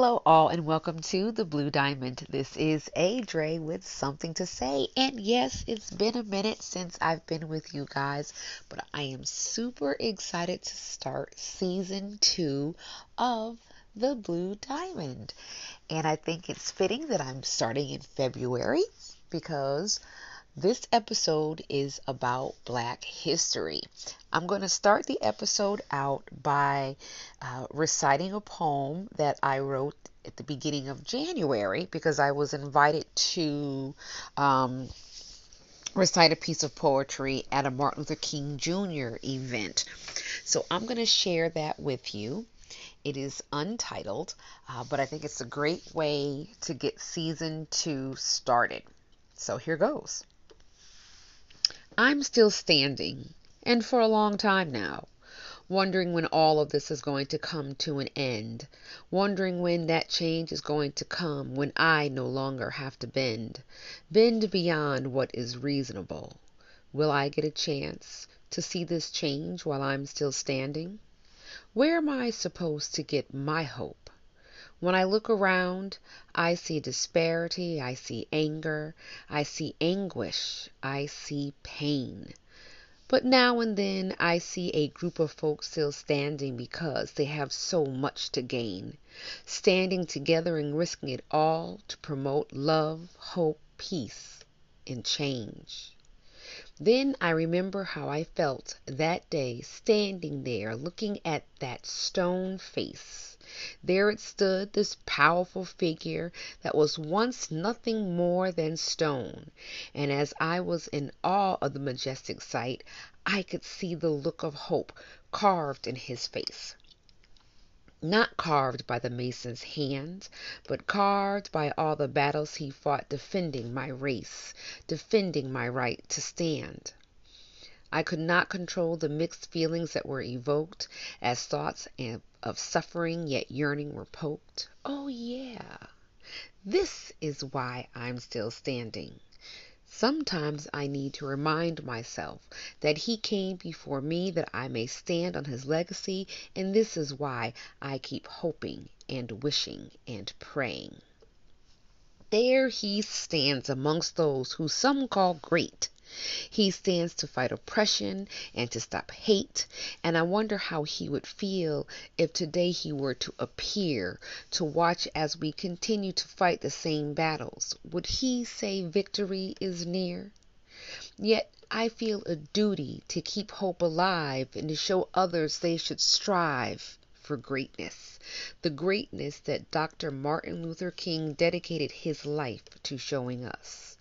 Hello, all, and welcome to the Blue Diamond. This is Adre with something to say. And yes, it's been a minute since I've been with you guys, but I am super excited to start season two of the Blue Diamond. And I think it's fitting that I'm starting in February because this episode is about Black history. I'm going to start the episode out by uh, reciting a poem that I wrote at the beginning of January because I was invited to um, recite a piece of poetry at a Martin Luther King Jr. event. So I'm going to share that with you. It is untitled, uh, but I think it's a great way to get season two started. So here goes. I'm still standing, and for a long time now, wondering when all of this is going to come to an end, wondering when that change is going to come, when I no longer have to bend, bend beyond what is reasonable. Will I get a chance to see this change while I'm still standing? Where am I supposed to get my hope? When I look around, I see disparity, I see anger, I see anguish, I see pain. But now and then I see a group of folks still standing because they have so much to gain, standing together and risking it all to promote love, hope, peace, and change. Then I remember how I felt that day standing there looking at that stone face there it stood, this powerful figure that was once nothing more than stone, and as I was in awe of the majestic sight, I could see the look of hope carved in his face. Not carved by the mason's hand, but carved by all the battles he fought defending my race, defending my right to stand. I could not control the mixed feelings that were evoked as thoughts of suffering yet yearning were poked. Oh, yeah, this is why I'm still standing. Sometimes I need to remind myself that he came before me that I may stand on his legacy, and this is why I keep hoping and wishing and praying. There he stands amongst those who some call great. He stands to fight oppression and to stop hate, and I wonder how he would feel if today he were to appear to watch as we continue to fight the same battles. Would he say victory is near? Yet I feel a duty to keep hope alive and to show others they should strive for greatness, the greatness that Dr. Martin Luther King dedicated his life to showing us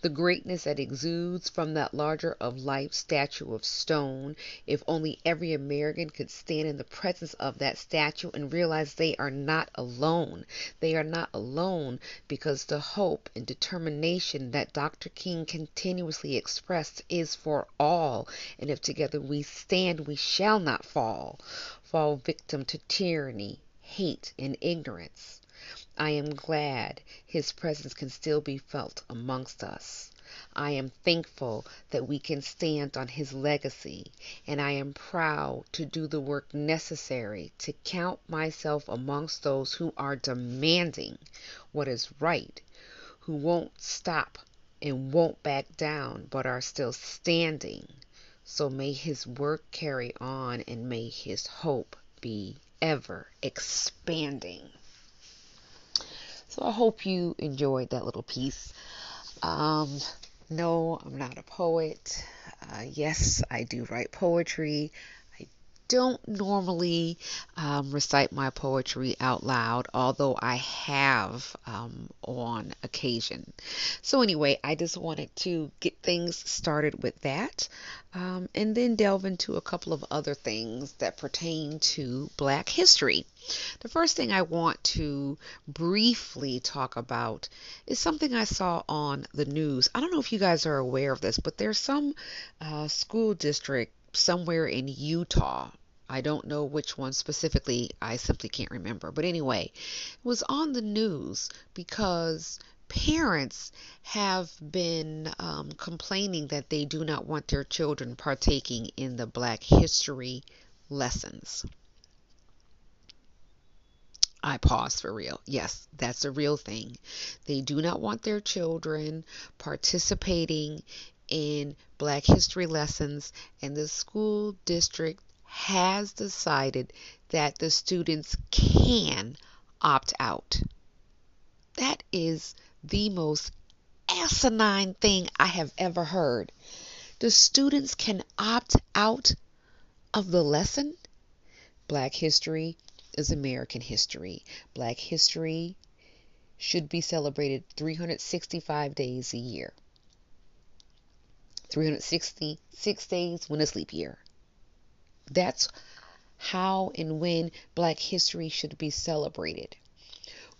the greatness that exudes from that larger of life statue of stone, if only every American could stand in the presence of that statue and realize they are not alone. They are not alone because the hope and determination that Dr. King continuously expressed is for all, and if together we stand, we shall not fall, fall victim to tyranny, hate, and ignorance. I am glad His presence can still be felt amongst us. I am thankful that we can stand on His legacy, and I am proud to do the work necessary to count myself amongst those who are demanding what is right, who won't stop and won't back down, but are still standing. So may His work carry on, and may His hope be ever expanding. So I hope you enjoyed that little piece. Um, no, I'm not a poet. Uh, yes, I do write poetry don't normally um, recite my poetry out loud, although I have um, on occasion. So, anyway, I just wanted to get things started with that um, and then delve into a couple of other things that pertain to Black history. The first thing I want to briefly talk about is something I saw on the news. I don't know if you guys are aware of this, but there's some uh, school district somewhere in Utah. I don't know which one specifically. I simply can't remember. But anyway, it was on the news because parents have been um, complaining that they do not want their children partaking in the Black History lessons. I pause for real. Yes, that's a real thing. They do not want their children participating in Black History lessons, and the school district has decided that the students can opt out. That is the most asinine thing I have ever heard. The students can opt out of the lesson. Black history is American history. Black history should be celebrated 365 days a year. 366 days when a leap year. That's how and when Black history should be celebrated.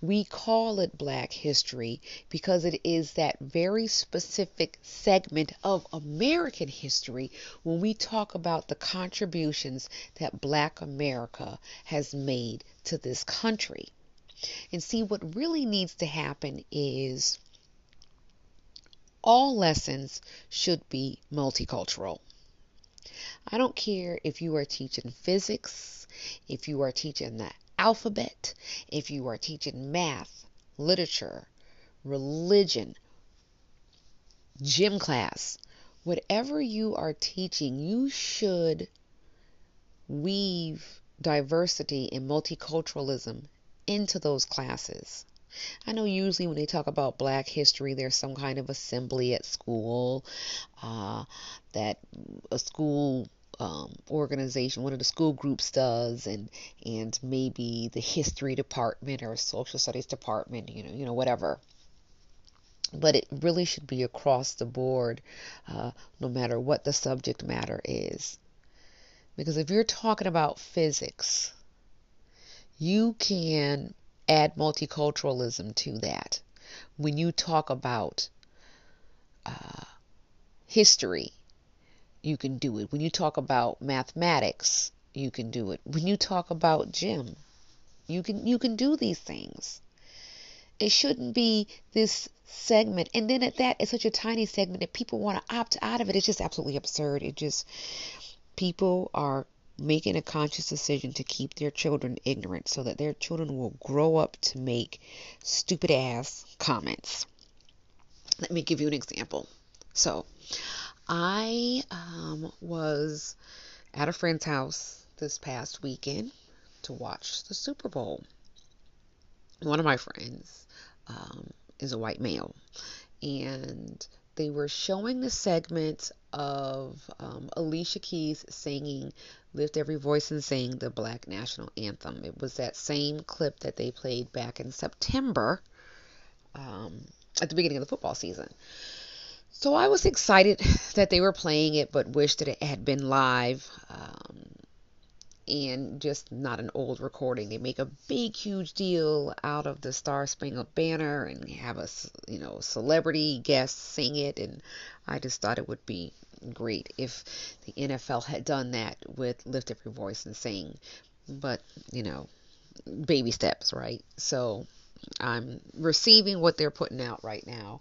We call it Black history because it is that very specific segment of American history when we talk about the contributions that Black America has made to this country. And see, what really needs to happen is all lessons should be multicultural. I don't care if you are teaching physics, if you are teaching the alphabet, if you are teaching math, literature, religion, gym class, whatever you are teaching, you should weave diversity and multiculturalism into those classes. I know usually when they talk about black history, there's some kind of assembly at school, uh, that a school um, organization, one of the school groups does, and and maybe the history department or social studies department, you know, you know, whatever. But it really should be across the board, uh, no matter what the subject matter is. Because if you're talking about physics, you can add multiculturalism to that. When you talk about uh, history, you can do it. When you talk about mathematics, you can do it. When you talk about gym, you can you can do these things. It shouldn't be this segment, and then at that, it's such a tiny segment that people want to opt out of it. It's just absolutely absurd. It just people are making a conscious decision to keep their children ignorant so that their children will grow up to make stupid ass comments. Let me give you an example. So, I um, was at a friend's house this past weekend to watch the Super Bowl. One of my friends um, is a white male, and they were showing the segment of um, Alicia Keys singing Lift Every Voice and Sing the Black National Anthem. It was that same clip that they played back in September um, at the beginning of the football season. So I was excited that they were playing it, but wished that it had been live. Um, and just not an old recording. They make a big, huge deal out of the Star Spangled Banner and have a, you know, celebrity guest sing it. And I just thought it would be great if the NFL had done that with Lift Every Voice and Sing. But, you know, baby steps, right? So I'm receiving what they're putting out right now.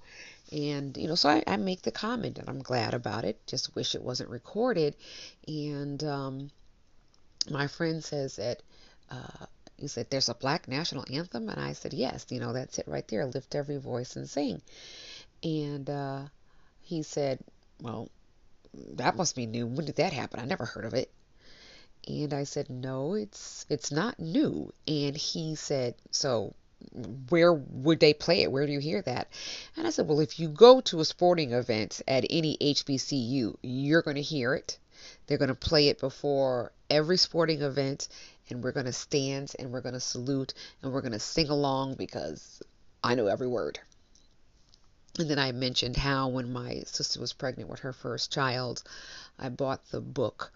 And, you know, so I, I make the comment and I'm glad about it. Just wish it wasn't recorded. And, um, my friend says that uh, he said there's a black national anthem? And i said yes you know that's it right there. Lift every voice and sing. And uh, he said well that must be new. When did that happen? I never heard of it. And i said no it's it's not new. And he said so where would they play it? Where do you hear that? And I said, well, if you go to a sporting event at any HBCU, you're going to hear it. They're going to play it before every sporting event, and we're going to stand and we're going to salute and we're going to sing along because I know every word. And then I mentioned how when my sister was pregnant with her first child, I bought the book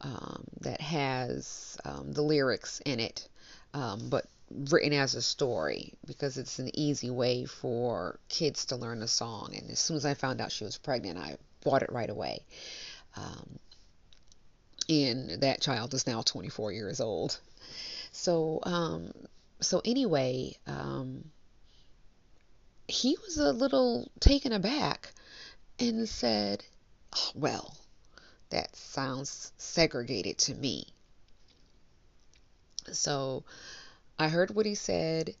um, that has um, the lyrics in it, um, but written as a story because it's an easy way for kids to learn the song. And as soon as I found out she was pregnant, I bought it right away. Um, and that child is now 24 years old. So, um, so anyway, um, he was a little taken aback and said, oh, "Well, that sounds segregated to me." So, I heard what he said.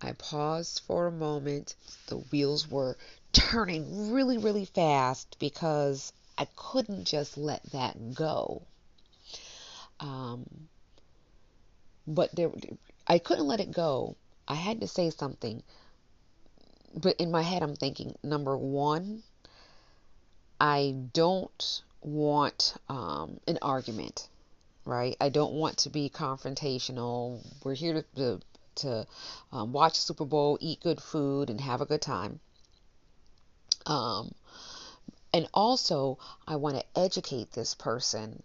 I paused for a moment. The wheels were turning really, really fast because I couldn't just let that go. Um, but there, I couldn't let it go. I had to say something. But in my head, I'm thinking number one, I don't want um, an argument, right? I don't want to be confrontational. We're here to to, to um, watch Super Bowl, eat good food, and have a good time. Um, and also, I want to educate this person,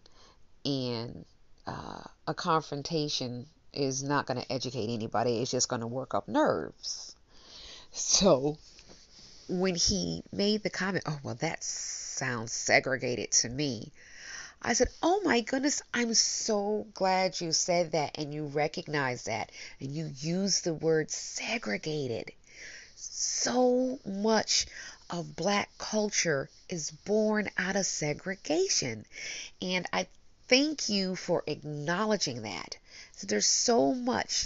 and uh, a confrontation is not going to educate anybody. It's just going to work up nerves. So, when he made the comment, oh, well, that sounds segregated to me. I said, Oh my goodness, I'm so glad you said that and you recognize that and you use the word segregated. So much of black culture is born out of segregation. And I thank you for acknowledging that. So there's so much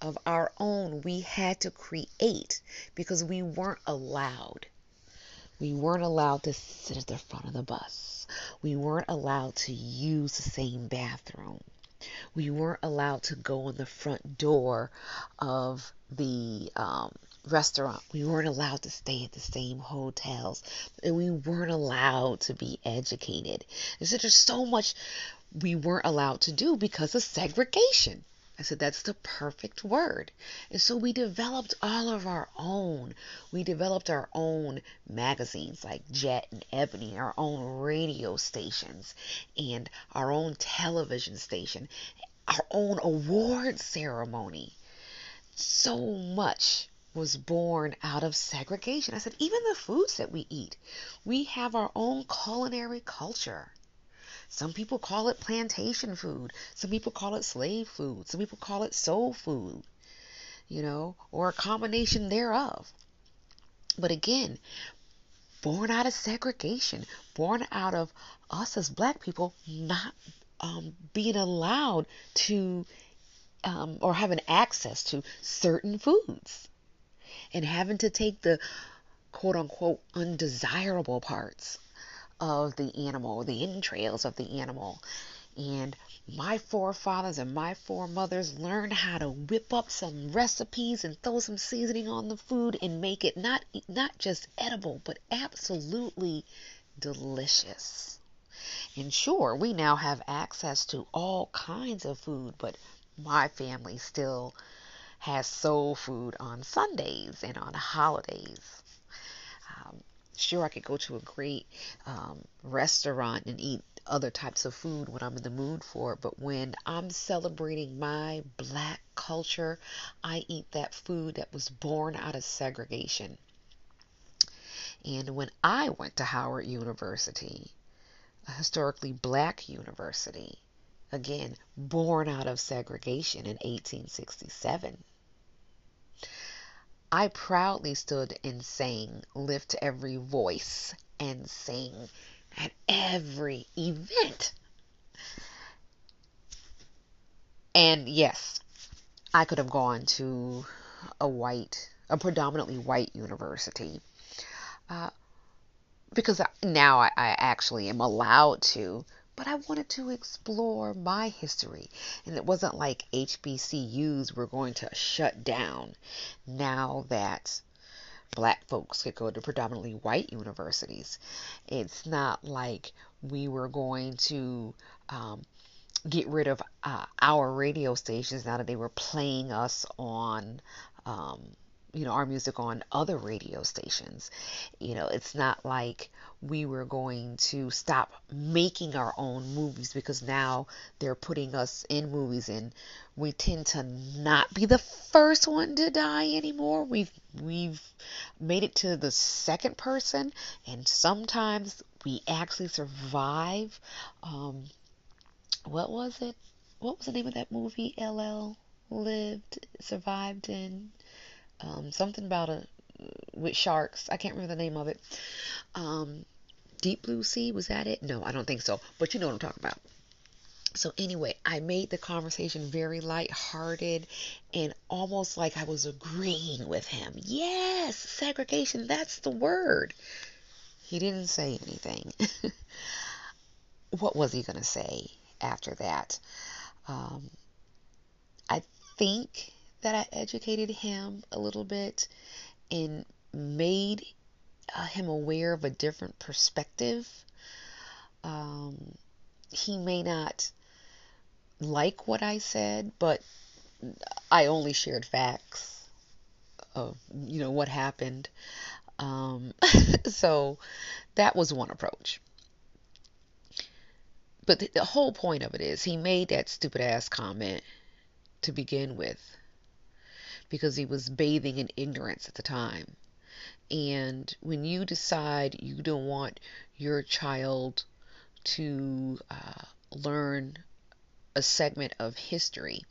of our own we had to create because we weren't allowed. We weren't allowed to sit at the front of the bus. We weren't allowed to use the same bathroom. We weren't allowed to go in the front door of the um, restaurant. We weren't allowed to stay at the same hotels. And we weren't allowed to be educated. And so there's so much we weren't allowed to do because of segregation. I said, that's the perfect word. And so we developed all of our own. We developed our own magazines like Jet and Ebony, our own radio stations, and our own television station, our own award ceremony. So much was born out of segregation. I said, even the foods that we eat, we have our own culinary culture. Some people call it plantation food. Some people call it slave food. Some people call it soul food, you know, or a combination thereof. But again, born out of segregation, born out of us as black people not um, being allowed to um, or having access to certain foods and having to take the quote unquote undesirable parts of the animal, the entrails of the animal. And my forefathers and my foremothers learned how to whip up some recipes and throw some seasoning on the food and make it not not just edible but absolutely delicious. And sure, we now have access to all kinds of food, but my family still has soul food on Sundays and on holidays. Um, Sure, I could go to a great um, restaurant and eat other types of food when I'm in the mood for it, but when I'm celebrating my black culture, I eat that food that was born out of segregation. And when I went to Howard University, a historically black university, again, born out of segregation in 1867. I proudly stood and sang, lift every voice and sing at every event. And yes, I could have gone to a white, a predominantly white university. Uh, because now I, I actually am allowed to but I wanted to explore my history. And it wasn't like HBCUs were going to shut down now that black folks could go to predominantly white universities. It's not like we were going to um, get rid of uh, our radio stations now that they were playing us on. Um, you know our music on other radio stations. You know it's not like we were going to stop making our own movies because now they're putting us in movies and we tend to not be the first one to die anymore. We've we've made it to the second person and sometimes we actually survive um what was it? What was the name of that movie ll lived survived in um, something about a with sharks. I can't remember the name of it. Um, Deep Blue Sea was that it? No, I don't think so. But you know what I'm talking about. so anyway, I made the conversation very light-hearted and almost like I was agreeing with him. Yes, segregation, that's the word. He didn't say anything. what was he going to say after that? Um, I think that I educated him a little bit and made uh, him aware of a different perspective. Um, he may not like what I said, but I only shared facts of you know what happened. Um, so that was one approach. But the, the whole point of it is he made that stupid ass comment to begin with because he was bathing in ignorance at the time. And when you decide you don't want your child to uh, learn a segment of history,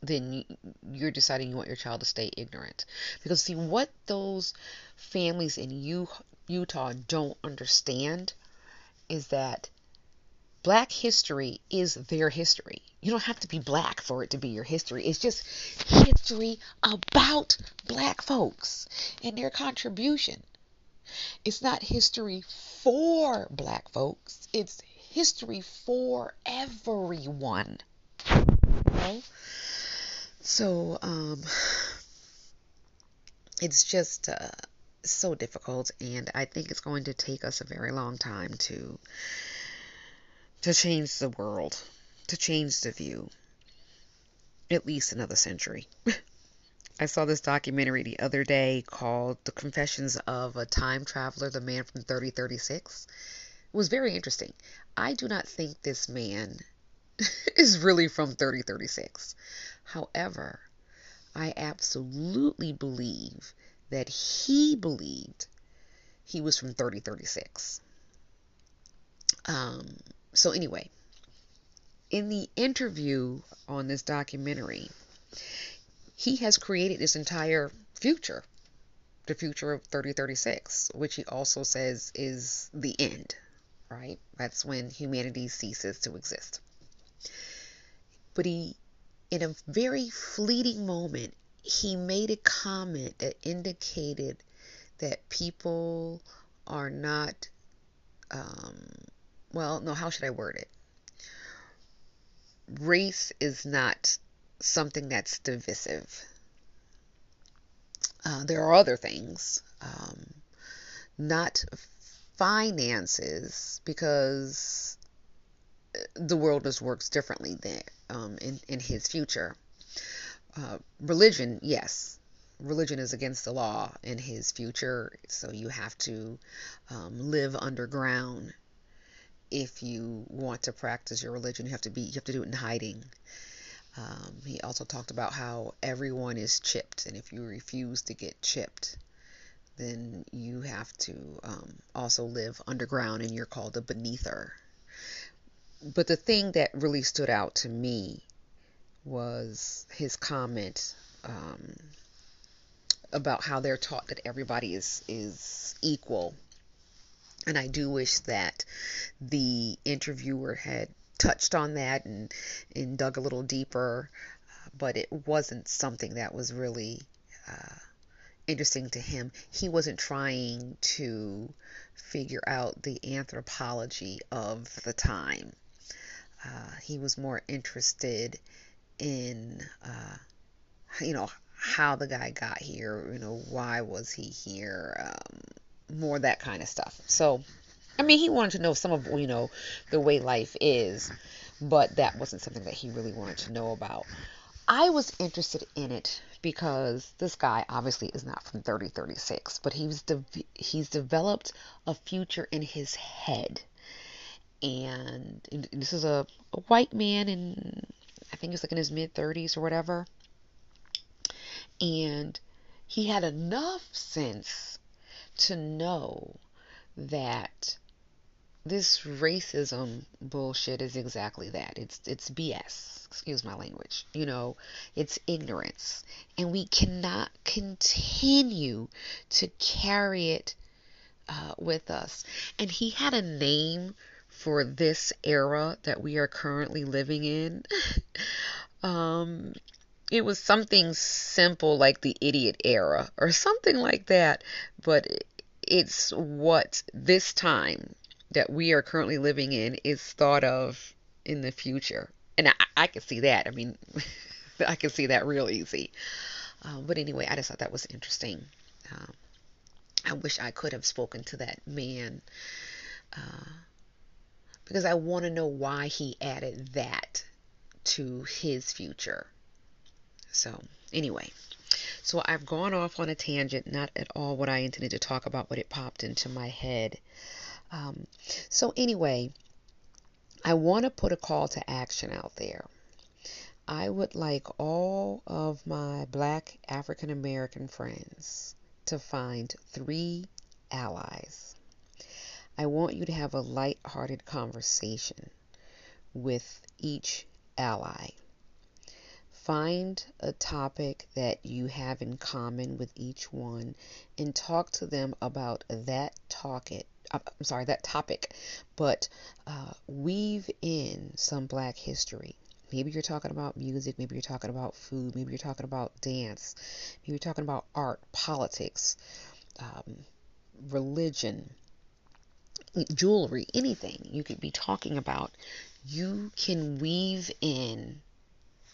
then you're deciding you want your child to stay ignorant. Because, see, what those families in Utah don't understand is that black history is their history. You don't have to be black for it to be your history. It's just history about black folks and their contribution. It's not history for black folks, it's history for everyone. Okay? So, um, it's just uh, so difficult, and I think it's going to take us a very long time to to change the world, to change the view. At least another century. I saw this documentary the other day called The Confessions of a Time Traveler, the Man from 3036. It was very interesting. I do not think this man is really from 3036. However, I absolutely believe that he believed he was from 3036. Um, so, anyway, in the interview on this documentary, he has created this entire future, the future of 3036, which he also says is the end right? That's when humanity ceases to exist. But he, in a very fleeting moment, he made a comment that indicated that people are not, um, well, no, how should I word it? Race is not something that's divisive. Uh, there are other things, um, not finances because the world just works differently there um, in, in his future. Uh, religion, yes, religion is against the law in his future, so you have to um, live underground if you want to practice your religion. You have to be you have to do it in hiding. Um, he also talked about how everyone is chipped, and if you refuse to get chipped, then you have to um, also live underground and you're called a beneather. But the thing that really stood out to me was his comment um, about how they're taught that everybody is is equal. And I do wish that the interviewer had touched on that and, and dug a little deeper, but it wasn't something that was really uh, interesting to him. He wasn't trying to figure out the anthropology of the time. Uh, he was more interested in, uh, you know, how the guy got here, you know, why was he here, um, more that kind of stuff. So, I mean, he wanted to know some of, you know, the way life is, but that wasn't something that he really wanted to know about. I was interested in it because this guy obviously is not from 3036, but he's de- he's developed a future in his head. And this is a, a white man and I think he's like in his mid 30s or whatever. And he had enough sense to know that this racism bullshit is exactly that. It's it's BS. Excuse my language. You know, it's ignorance. And we cannot continue to carry it uh, with us. And he had a name for this era that we are currently living in. um, it was something simple like the idiot era or something like that, but it's what this time that we are currently living in is thought of in the future. And I, I can see that. I mean, I can see that real easy. Um, but anyway, I just thought that was interesting. Um, I wish I could have spoken to that man uh, because I want to know why he added that to his future. So, anyway, so I've gone off on a tangent, not at all what I intended to talk about, but it popped into my head. Um, so, anyway, I want to put a call to action out there. I would like all of my black African American friends to find three allies. I want you to have a light-hearted conversation with each ally. Find a topic that you have in common with each one and talk to them about that topic. Uh, I'm sorry, that topic, but uh, weave in some black history Maybe you're talking about music, maybe you're talking about food, maybe you're talking about dance, maybe you're talking about art, politics, um, religion, jewelry, anything you could be talking about. You can weave in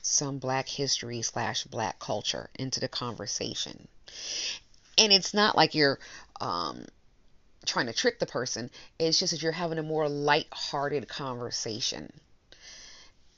some black history slash black culture into the conversation. And it's not like you're um, trying to trick the person, it's just that you're having a more light-hearted conversation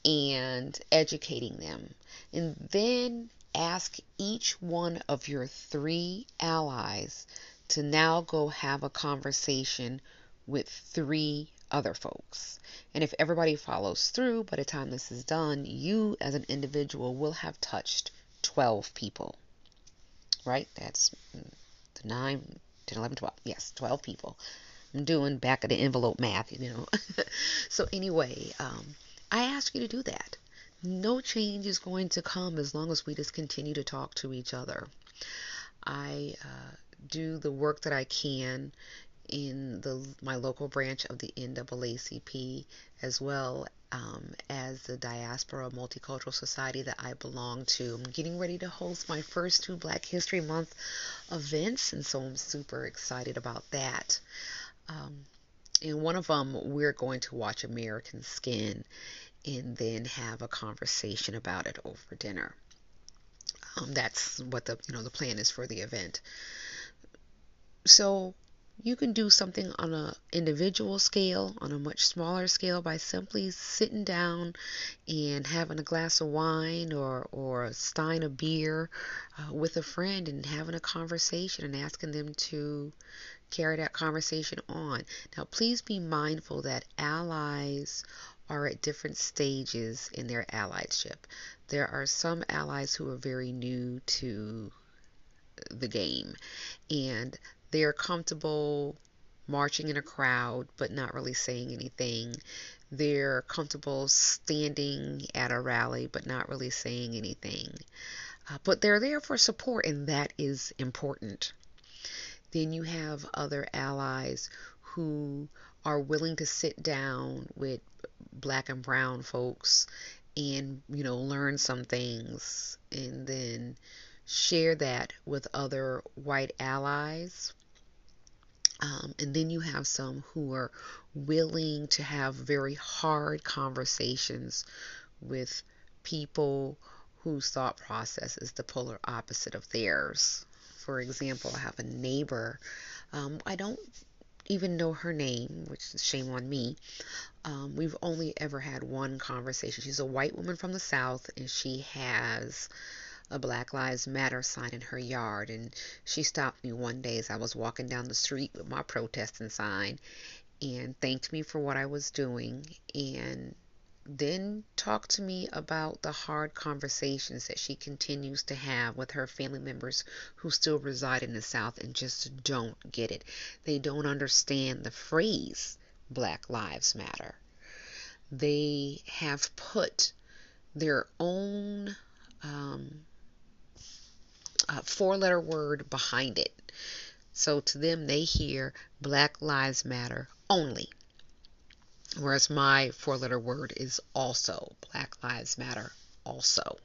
and educating them. And then ask each one of your three allies to now go have a conversation with three other folks. And if everybody follows through by the time this is done, you as an individual will have touched 12 people. Right? That's the 9, 10, 11, 12. Yes, 12 people. I'm doing back of the envelope math, you know. so, anyway, um, I ask you to do that. No change is going to come as long as we just continue to talk to each other. I uh, do the work that I can in the my local branch of the NAACP as well um, as the Diaspora Multicultural Society that I belong to. I'm getting ready to host my first two Black History Month events, and so I'm super excited about that. Um, in one of them, we're going to watch American Skin and then have a conversation about it over dinner. Um, that's what the you know the plan is for the event. So you can do something on a individual scale, on a much smaller scale, by simply sitting down and having a glass of wine or or a stein of beer uh, with a friend and having a conversation and asking them to carry that conversation on. Now, please be mindful that allies are at different stages in their allyship. There are some allies who are very new to the game and they're comfortable marching in a crowd but not really saying anything. They're comfortable standing at a rally but not really saying anything. Uh, but they're there for support, and that is important. Then you have other allies who are willing to sit down with black and brown folks and, you know, learn some things and then share that with other white allies. Um, and then you have some who are willing to have very hard conversations with people whose thought process is the polar opposite of theirs for example, I have a neighbor. Um, I don't even know her name, which is shame on me. Um, we've only ever had one conversation. She's a white woman from the South, and she has a Black Lives Matter sign in her yard. And she stopped me one day as I was walking down the street with my protesting sign and thanked me for what I was doing and then talked to me about the hard conversations that she continues to have with her family members who still reside in the South and just don't get it. They don't understand the phrase Black Lives Matter. They have put their own um, uh, four letter word behind it. So to them, they hear Black Lives Matter only. Whereas my four letter word is also. Black Lives Matter also.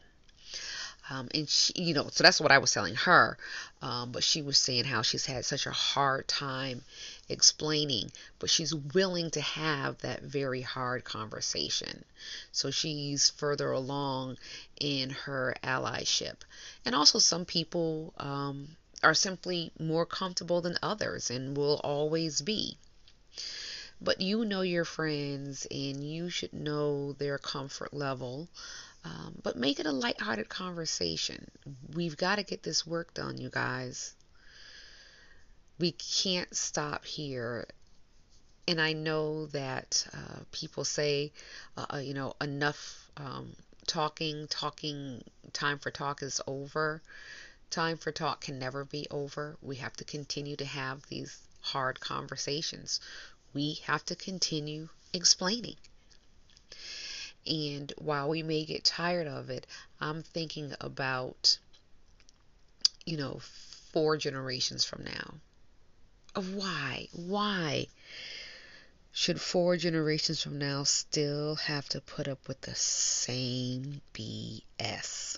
Um, and she, you know, so that's what I was telling her. Um, but she was saying how she's had such a hard time explaining, but she's willing to have that very hard conversation. So she's further along in her allyship. And also, some people um, are simply more comfortable than others and will always be. But you know your friends and you should know their comfort level um, but make it a lighthearted conversation. We've got to get this work done, you guys. We can't stop here. And I know that uh, people say, uh, uh, you know, enough um, talking, talking, time for talk is over. Time for talk can never be over. We have to continue to have these hard conversations. We have to continue explaining. And while we may get tired of it, I'm thinking about, you know, four generations from now. Of why? Why should four generations from now still have to put up with the same BS?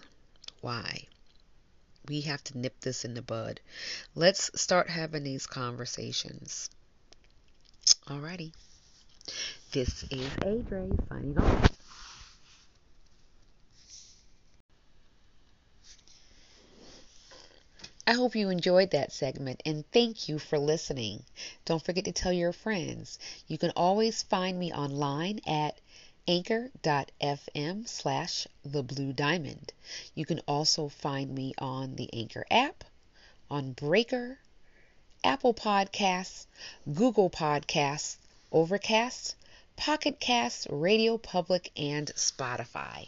Why? We have to nip this in the bud. Let's start having these conversations. Alrighty. This is Adre signing off. I hope you enjoyed that segment and thank you for listening. Don't forget to tell your friends. You can always find me online at anchor.fm slash the blue diamond. You can also find me on the Anchor app, on Breaker, Apple Podcasts, Google Podcasts, Overcast, Pocket Casts, Radio Public, and Spotify.